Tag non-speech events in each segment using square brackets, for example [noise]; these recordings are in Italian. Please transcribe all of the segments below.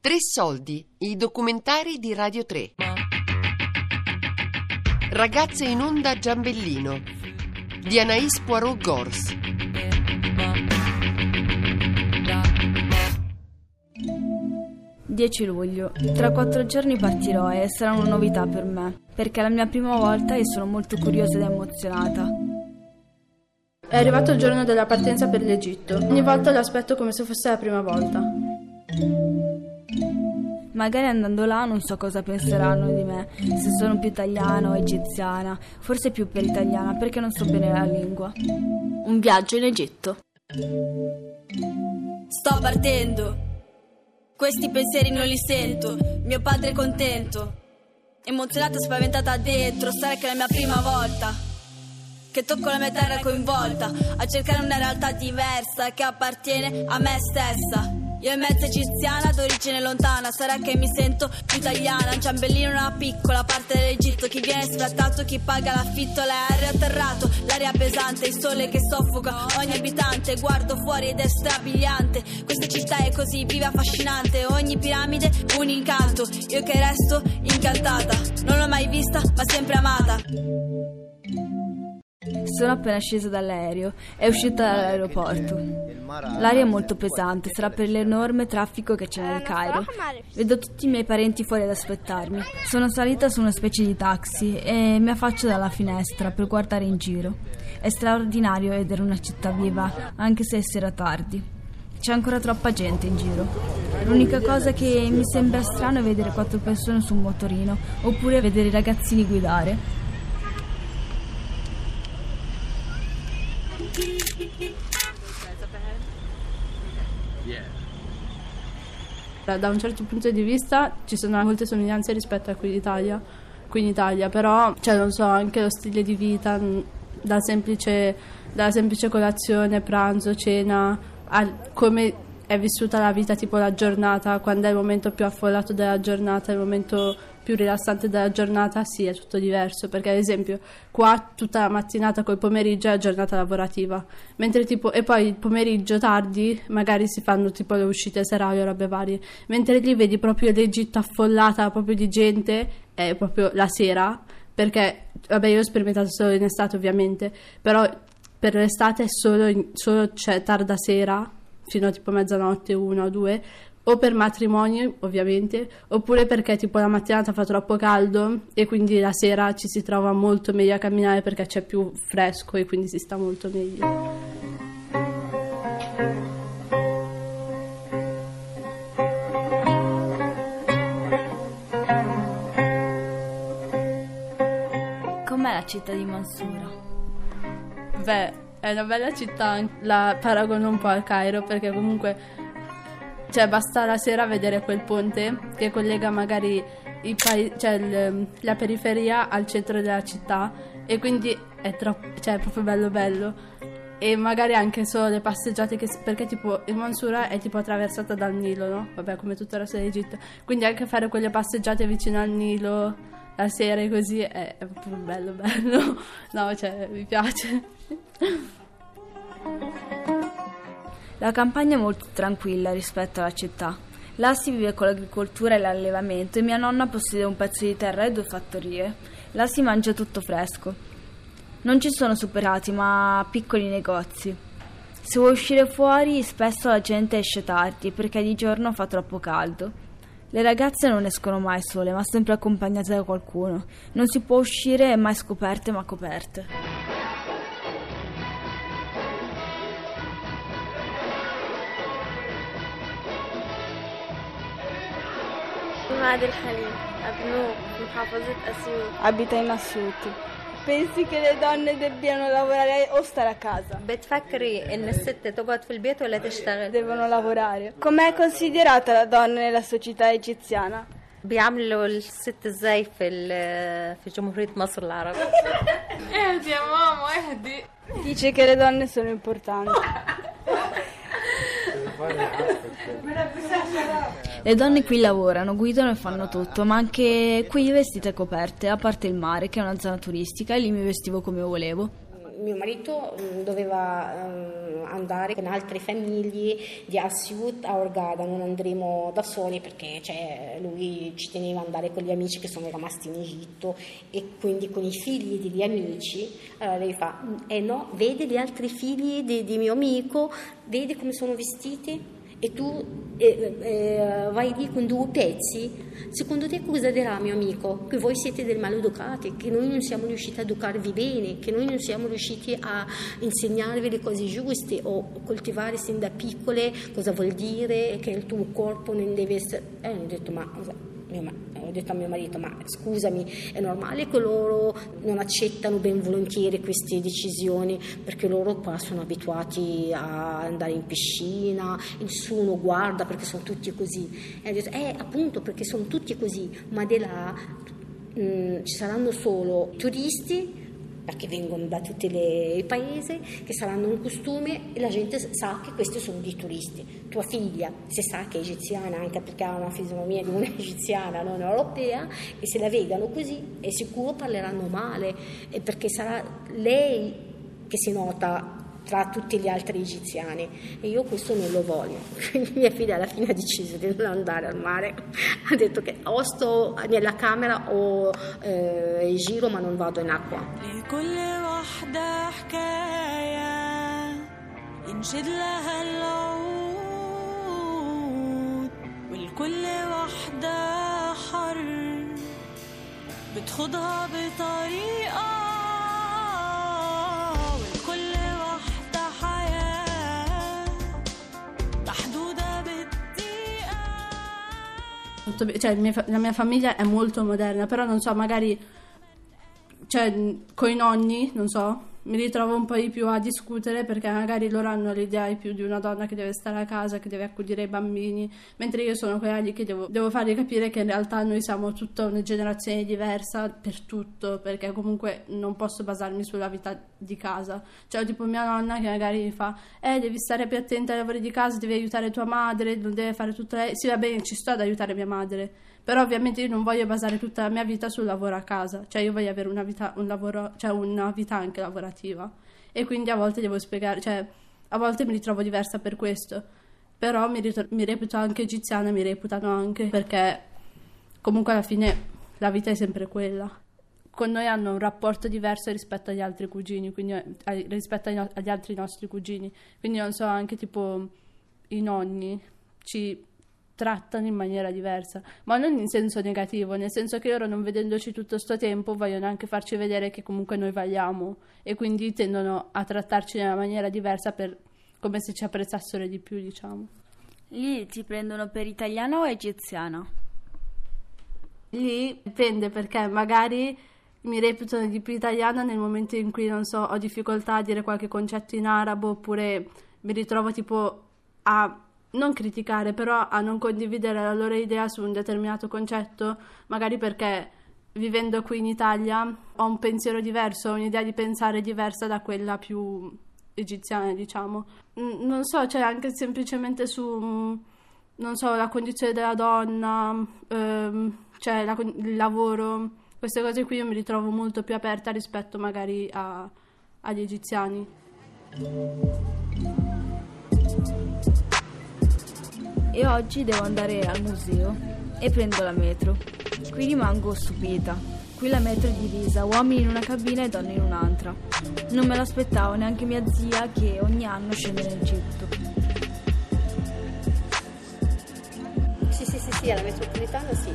Tre soldi, i documentari di Radio 3. Ragazze in onda Giambellino di Anaïs Poirot Gors. «10 luglio. Tra quattro giorni partirò e sarà una novità per me, perché è la mia prima volta e sono molto curiosa ed emozionata. È arrivato il giorno della partenza per l'Egitto. Ogni volta lo aspetto come se fosse la prima volta. Magari andando là non so cosa penseranno di me, se sono più italiana o egiziana, forse più per italiana perché non so bene la lingua. Un viaggio in Egitto. Sto partendo. Questi pensieri non li sento. Mio padre è contento. Emozionata, spaventata dentro. Sarà che è la mia prima volta. Che tocco la mia terra coinvolta. A cercare una realtà diversa che appartiene a me stessa. Io è mezza egiziana d'origine lontana, sarà che mi sento italiana. Un ciambellino, una piccola parte dell'Egitto. Chi viene sfrattato, chi paga l'affitto, l'aereo atterrato, l'aria pesante, il sole che soffoca ogni abitante. Guardo fuori ed è strabiliante. Questa città è così viva, affascinante. Ogni piramide un incanto. Io che resto incantata. Non l'ho mai vista, ma sempre amata. Sono appena scesa dall'aereo, è uscita dall'aeroporto. L'aria è molto pesante, sarà per l'enorme traffico che c'è nel Cairo. Vedo tutti i miei parenti fuori ad aspettarmi. Sono salita su una specie di taxi e mi affaccio dalla finestra per guardare in giro. È straordinario vedere una città viva, anche se è sera tardi. C'è ancora troppa gente in giro. L'unica cosa che mi sembra strano è vedere quattro persone su un motorino, oppure vedere i ragazzini guidare. Da un certo punto di vista ci sono molte somiglianze rispetto a qui in Italia, qui in Italia però, cioè, non so, anche lo stile di vita, da semplice, dalla semplice colazione, pranzo, cena, a come è vissuta la vita, tipo la giornata, quando è il momento più affollato della giornata, il momento più rilassante della giornata, sì, è tutto diverso, perché ad esempio qua tutta la mattinata col pomeriggio è giornata lavorativa, mentre tipo, e poi il pomeriggio tardi magari si fanno tipo le uscite serali o robe varie, mentre lì vedi proprio l'Egitto affollata proprio di gente, è proprio la sera, perché, vabbè, io ho sperimentato solo in estate ovviamente, però per l'estate solo, solo cioè, tarda sera, fino a tipo mezzanotte, una o due, o per matrimoni ovviamente, oppure perché tipo la mattinata fa troppo caldo e quindi la sera ci si trova molto meglio a camminare perché c'è più fresco e quindi si sta molto meglio. Com'è la città di Mansura? Beh, è una bella città, la paragono un po' al Cairo perché comunque cioè basta la sera vedere quel ponte che collega magari pa- cioè il, la periferia al centro della città e quindi è, troppo, cioè, è proprio bello bello. E magari anche solo le passeggiate che, perché tipo il Mansura è tipo attraversata dal Nilo no? vabbè come tutto il resto dell'Egitto quindi anche fare quelle passeggiate vicino al Nilo la sera e così è, è proprio bello [laughs] bello. No cioè mi piace La campagna è molto tranquilla rispetto alla città. Là si vive con l'agricoltura e l'allevamento e mia nonna possiede un pezzo di terra e due fattorie. Là si mangia tutto fresco. Non ci sono superati, ma piccoli negozi. Se vuoi uscire fuori, spesso la gente esce tardi perché di giorno fa troppo caldo. Le ragazze non escono mai sole, ma sempre accompagnate da qualcuno. Non si può uscire mai scoperte ma coperte. معاد الحليم أبنوب محافظة أسيوط abita in Asciuti. Pensi che le donne debbano lavorare o stare a casa? بتفكري ان الست تقعد في البيت ولا تشتغل Devono lavorare. Com'è considerata la donna nella società egiziana? بيعاملوا الست ازاي في ال- في جمهورية مصر العربية اهدي يا ماما اهدي Dice che le donne sono importanti. [laughs] Le donne qui lavorano, guidano e fanno tutto, ma anche qui vestite coperte, a parte il mare, che è una zona turistica, e lì mi vestivo come volevo. Mio marito mm, doveva ehm, andare con altre famiglie di Asiut a Orgada, non andremo da soli perché cioè, lui ci teneva ad andare con gli amici che sono rimasti in Egitto e quindi con i figli degli amici. Allora lei fa, eh no, vede gli altri figli di, di mio amico, vedi come sono vestiti? E tu eh, eh, vai lì con due pezzi, secondo te cosa dirà mio amico? Che voi siete del maleducati, che noi non siamo riusciti a educarvi bene, che noi non siamo riusciti a insegnarvi le cose giuste o coltivare sin da piccole cosa vuol dire che il tuo corpo non deve essere... Eh, ho detto ma ho detto a mio marito, ma scusami, è normale che loro non accettano ben volentieri queste decisioni perché loro qua sono abituati a andare in piscina, nessuno guarda perché sono tutti così. E ho detto, eh appunto perché sono tutti così, ma di là mh, mm, ci saranno solo turisti perché vengono da tutti i paesi, che saranno un costume e la gente sa che questi sono dei turisti. Tua figlia, se sa che è egiziana, anche perché ha una fisionomia di una [laughs] egiziana, non europea, e se la vedano così, è sicuro parleranno male, perché sarà lei che si nota tra tutti gli altri egiziani e io questo non lo voglio. [laughs] Quindi mia figlia alla fine ha deciso di non andare al mare, ha detto che o sto nella camera o eh, giro ma non vado in acqua. ينشد لها العود والكل وحدة حر بتخضها بطريقة tutto, cioè, mia, la mia famiglia è molto moderna, però non so, magari cioè, i nonni, non so, mi ritrovo un po' di più a discutere perché magari loro hanno l'idea più di una donna che deve stare a casa, che deve accudire i bambini, mentre io sono quella lì che devo, devo fargli capire che in realtà noi siamo tutta una generazione diversa per tutto, perché comunque non posso basarmi sulla vita di casa. Cioè, tipo mia nonna che magari mi fa, eh, devi stare più attenta ai lavori di casa, devi aiutare tua madre, non deve fare tutto lei. Sì, va bene, ci sto ad aiutare mia madre però ovviamente io non voglio basare tutta la mia vita sul lavoro a casa, cioè io voglio avere una vita, un lavoro, cioè una vita anche lavorativa. E quindi a volte devo spiegare, cioè a volte mi ritrovo diversa per questo, però mi, ritor- mi reputo anche egiziana, mi reputano anche perché comunque alla fine la vita è sempre quella. Con noi hanno un rapporto diverso rispetto agli altri cugini, quindi eh, rispetto agli altri nostri cugini, quindi non so, anche tipo i nonni ci trattano in maniera diversa, ma non in senso negativo, nel senso che loro non vedendoci tutto questo tempo vogliono anche farci vedere che comunque noi valiamo e quindi tendono a trattarci in una maniera diversa per, come se ci apprezzassero di più, diciamo. Lì ti prendono per italiana o egiziana? Lì dipende perché magari mi reputano di più italiana nel momento in cui non so, ho difficoltà a dire qualche concetto in arabo oppure mi ritrovo tipo a non criticare, però a non condividere la loro idea su un determinato concetto, magari perché vivendo qui in Italia ho un pensiero diverso, un'idea di pensare diversa da quella più egiziana, diciamo. Non so, cioè anche semplicemente su, non so, la condizione della donna, ehm, cioè la, il lavoro, queste cose qui io mi ritrovo molto più aperta rispetto magari a, agli egiziani. E oggi devo andare al museo e prendo la metro. Qui rimango stupita. Qui la metro è divisa, uomini in una cabina e donne in un'altra. Non me l'aspettavo neanche mia zia che ogni anno scende in Egitto. Sì, sì, sì, sì, alla metropolitana sì.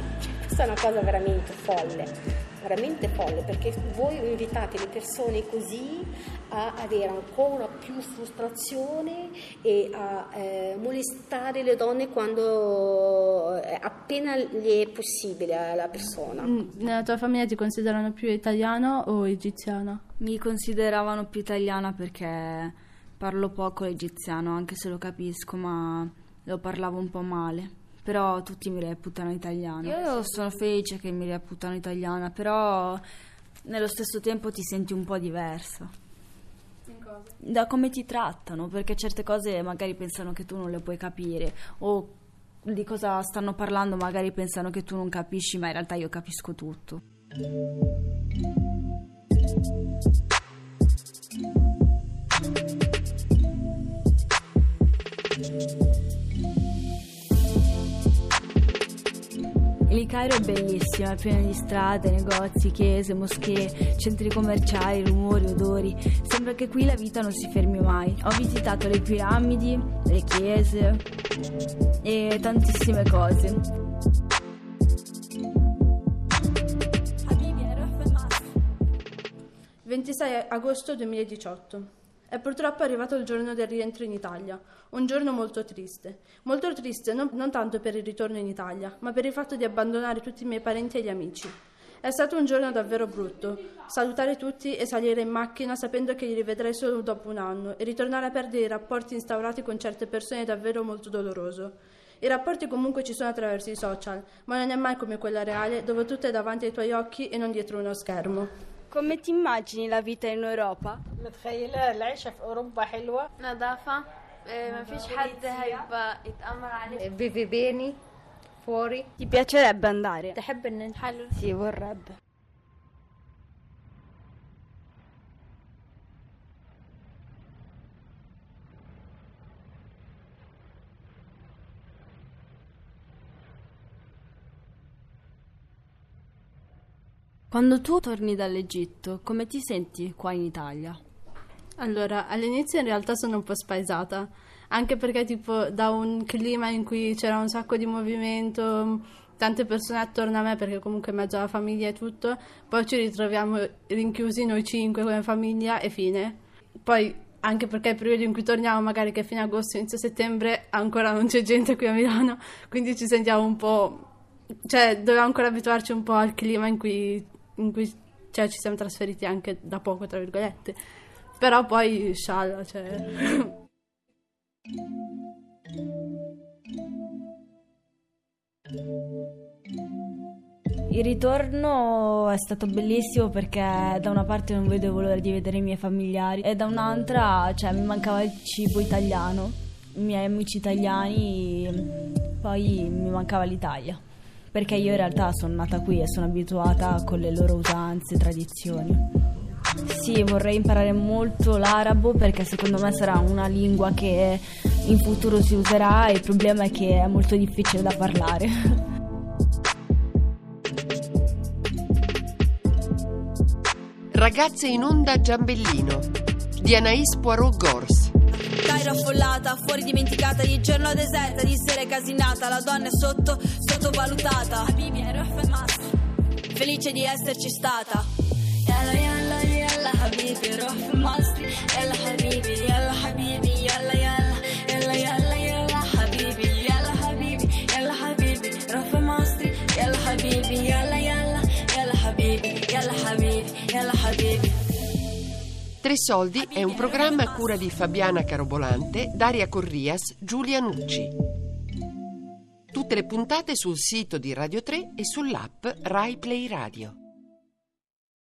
Questa è una cosa veramente folle veramente folle perché voi invitate le persone così a avere ancora più frustrazione e a eh, molestare le donne quando eh, appena gli è possibile alla persona. Mm, nella tua famiglia ti considerano più italiana o egiziana? Mi consideravano più italiana perché parlo poco egiziano, anche se lo capisco, ma lo parlavo un po' male però tutti mi reputano italiana. Io sono felice che mi reputano italiana, però nello stesso tempo ti senti un po' diversa. Da come ti trattano, perché certe cose magari pensano che tu non le puoi capire o di cosa stanno parlando magari pensano che tu non capisci, ma in realtà io capisco tutto. Cairo è bellissimo, è pieno di strade, negozi, chiese, moschee, centri commerciali, rumori, odori. Sembra che qui la vita non si fermi mai. Ho visitato le piramidi, le chiese e tantissime cose. 26 agosto 2018. È purtroppo arrivato il giorno del rientro in Italia, un giorno molto triste. Molto triste non, non, tanto per il ritorno in Italia, ma per il fatto di abbandonare tutti i miei parenti e gli amici. È stato un giorno davvero brutto. Salutare tutti e salire in macchina sapendo che li rivedrei solo dopo un anno e ritornare a perdere i rapporti instaurati con certe persone è davvero molto doloroso. I rapporti comunque ci sono attraverso i social, ma non è mai come quella reale dove tutto è davanti ai tuoi occhi e non dietro uno schermo. Come ti immagini la vita in Europa? متخيلة العيشة في أوروبا حلوة نظافة ما فيش حد هيبقى يتأمر عليه vivi bene fuori Ti piacerebbe andare? تحب ان انت حلو Sì, vorrebbe. Quando tu torni dall'Egitto, come ti senti qua in Italia? Allora, all'inizio in realtà sono un po' spaesata, anche perché tipo da un clima in cui c'era un sacco di movimento, tante persone attorno a me perché comunque in mezzo alla famiglia e tutto, poi ci ritroviamo rinchiusi noi cinque come famiglia e fine. Poi anche perché il periodo in cui torniamo, magari che fine agosto, inizio settembre, ancora non c'è gente qui a Milano, [laughs] quindi ci sentiamo un po'... cioè dobbiamo ancora abituarci un po' al clima in cui, in cui cioè, ci siamo trasferiti anche da poco, tra virgolette. Però poi scialla, cioè... Il ritorno è stato bellissimo perché da una parte non vedevo l'ora di vedere i miei familiari e da un'altra cioè, mi mancava il cibo italiano, i miei amici italiani, poi mi mancava l'Italia perché io in realtà sono nata qui e sono abituata con le loro usanze, tradizioni. Sì, vorrei imparare molto l'arabo perché secondo me sarà una lingua che in futuro si userà e il problema è che è molto difficile da parlare. Ragazze in onda Giambellino di Anaïs Poirot Gors. Cairo affollata, fuori dimenticata, di giorno deserta, di sera casinata, la donna è sotto, sottovalutata. Felice di esserci stata. Yalla yalla yalla habibi, roh fi yalla habibi, yalla habibi, yalla Tre Soldi è un programma a cura di Fabiana Carobolante, Daria Corrias, Giulia Nucci. Tutte le puntate sul sito di Radio 3 e sull'app Rai Play Radio.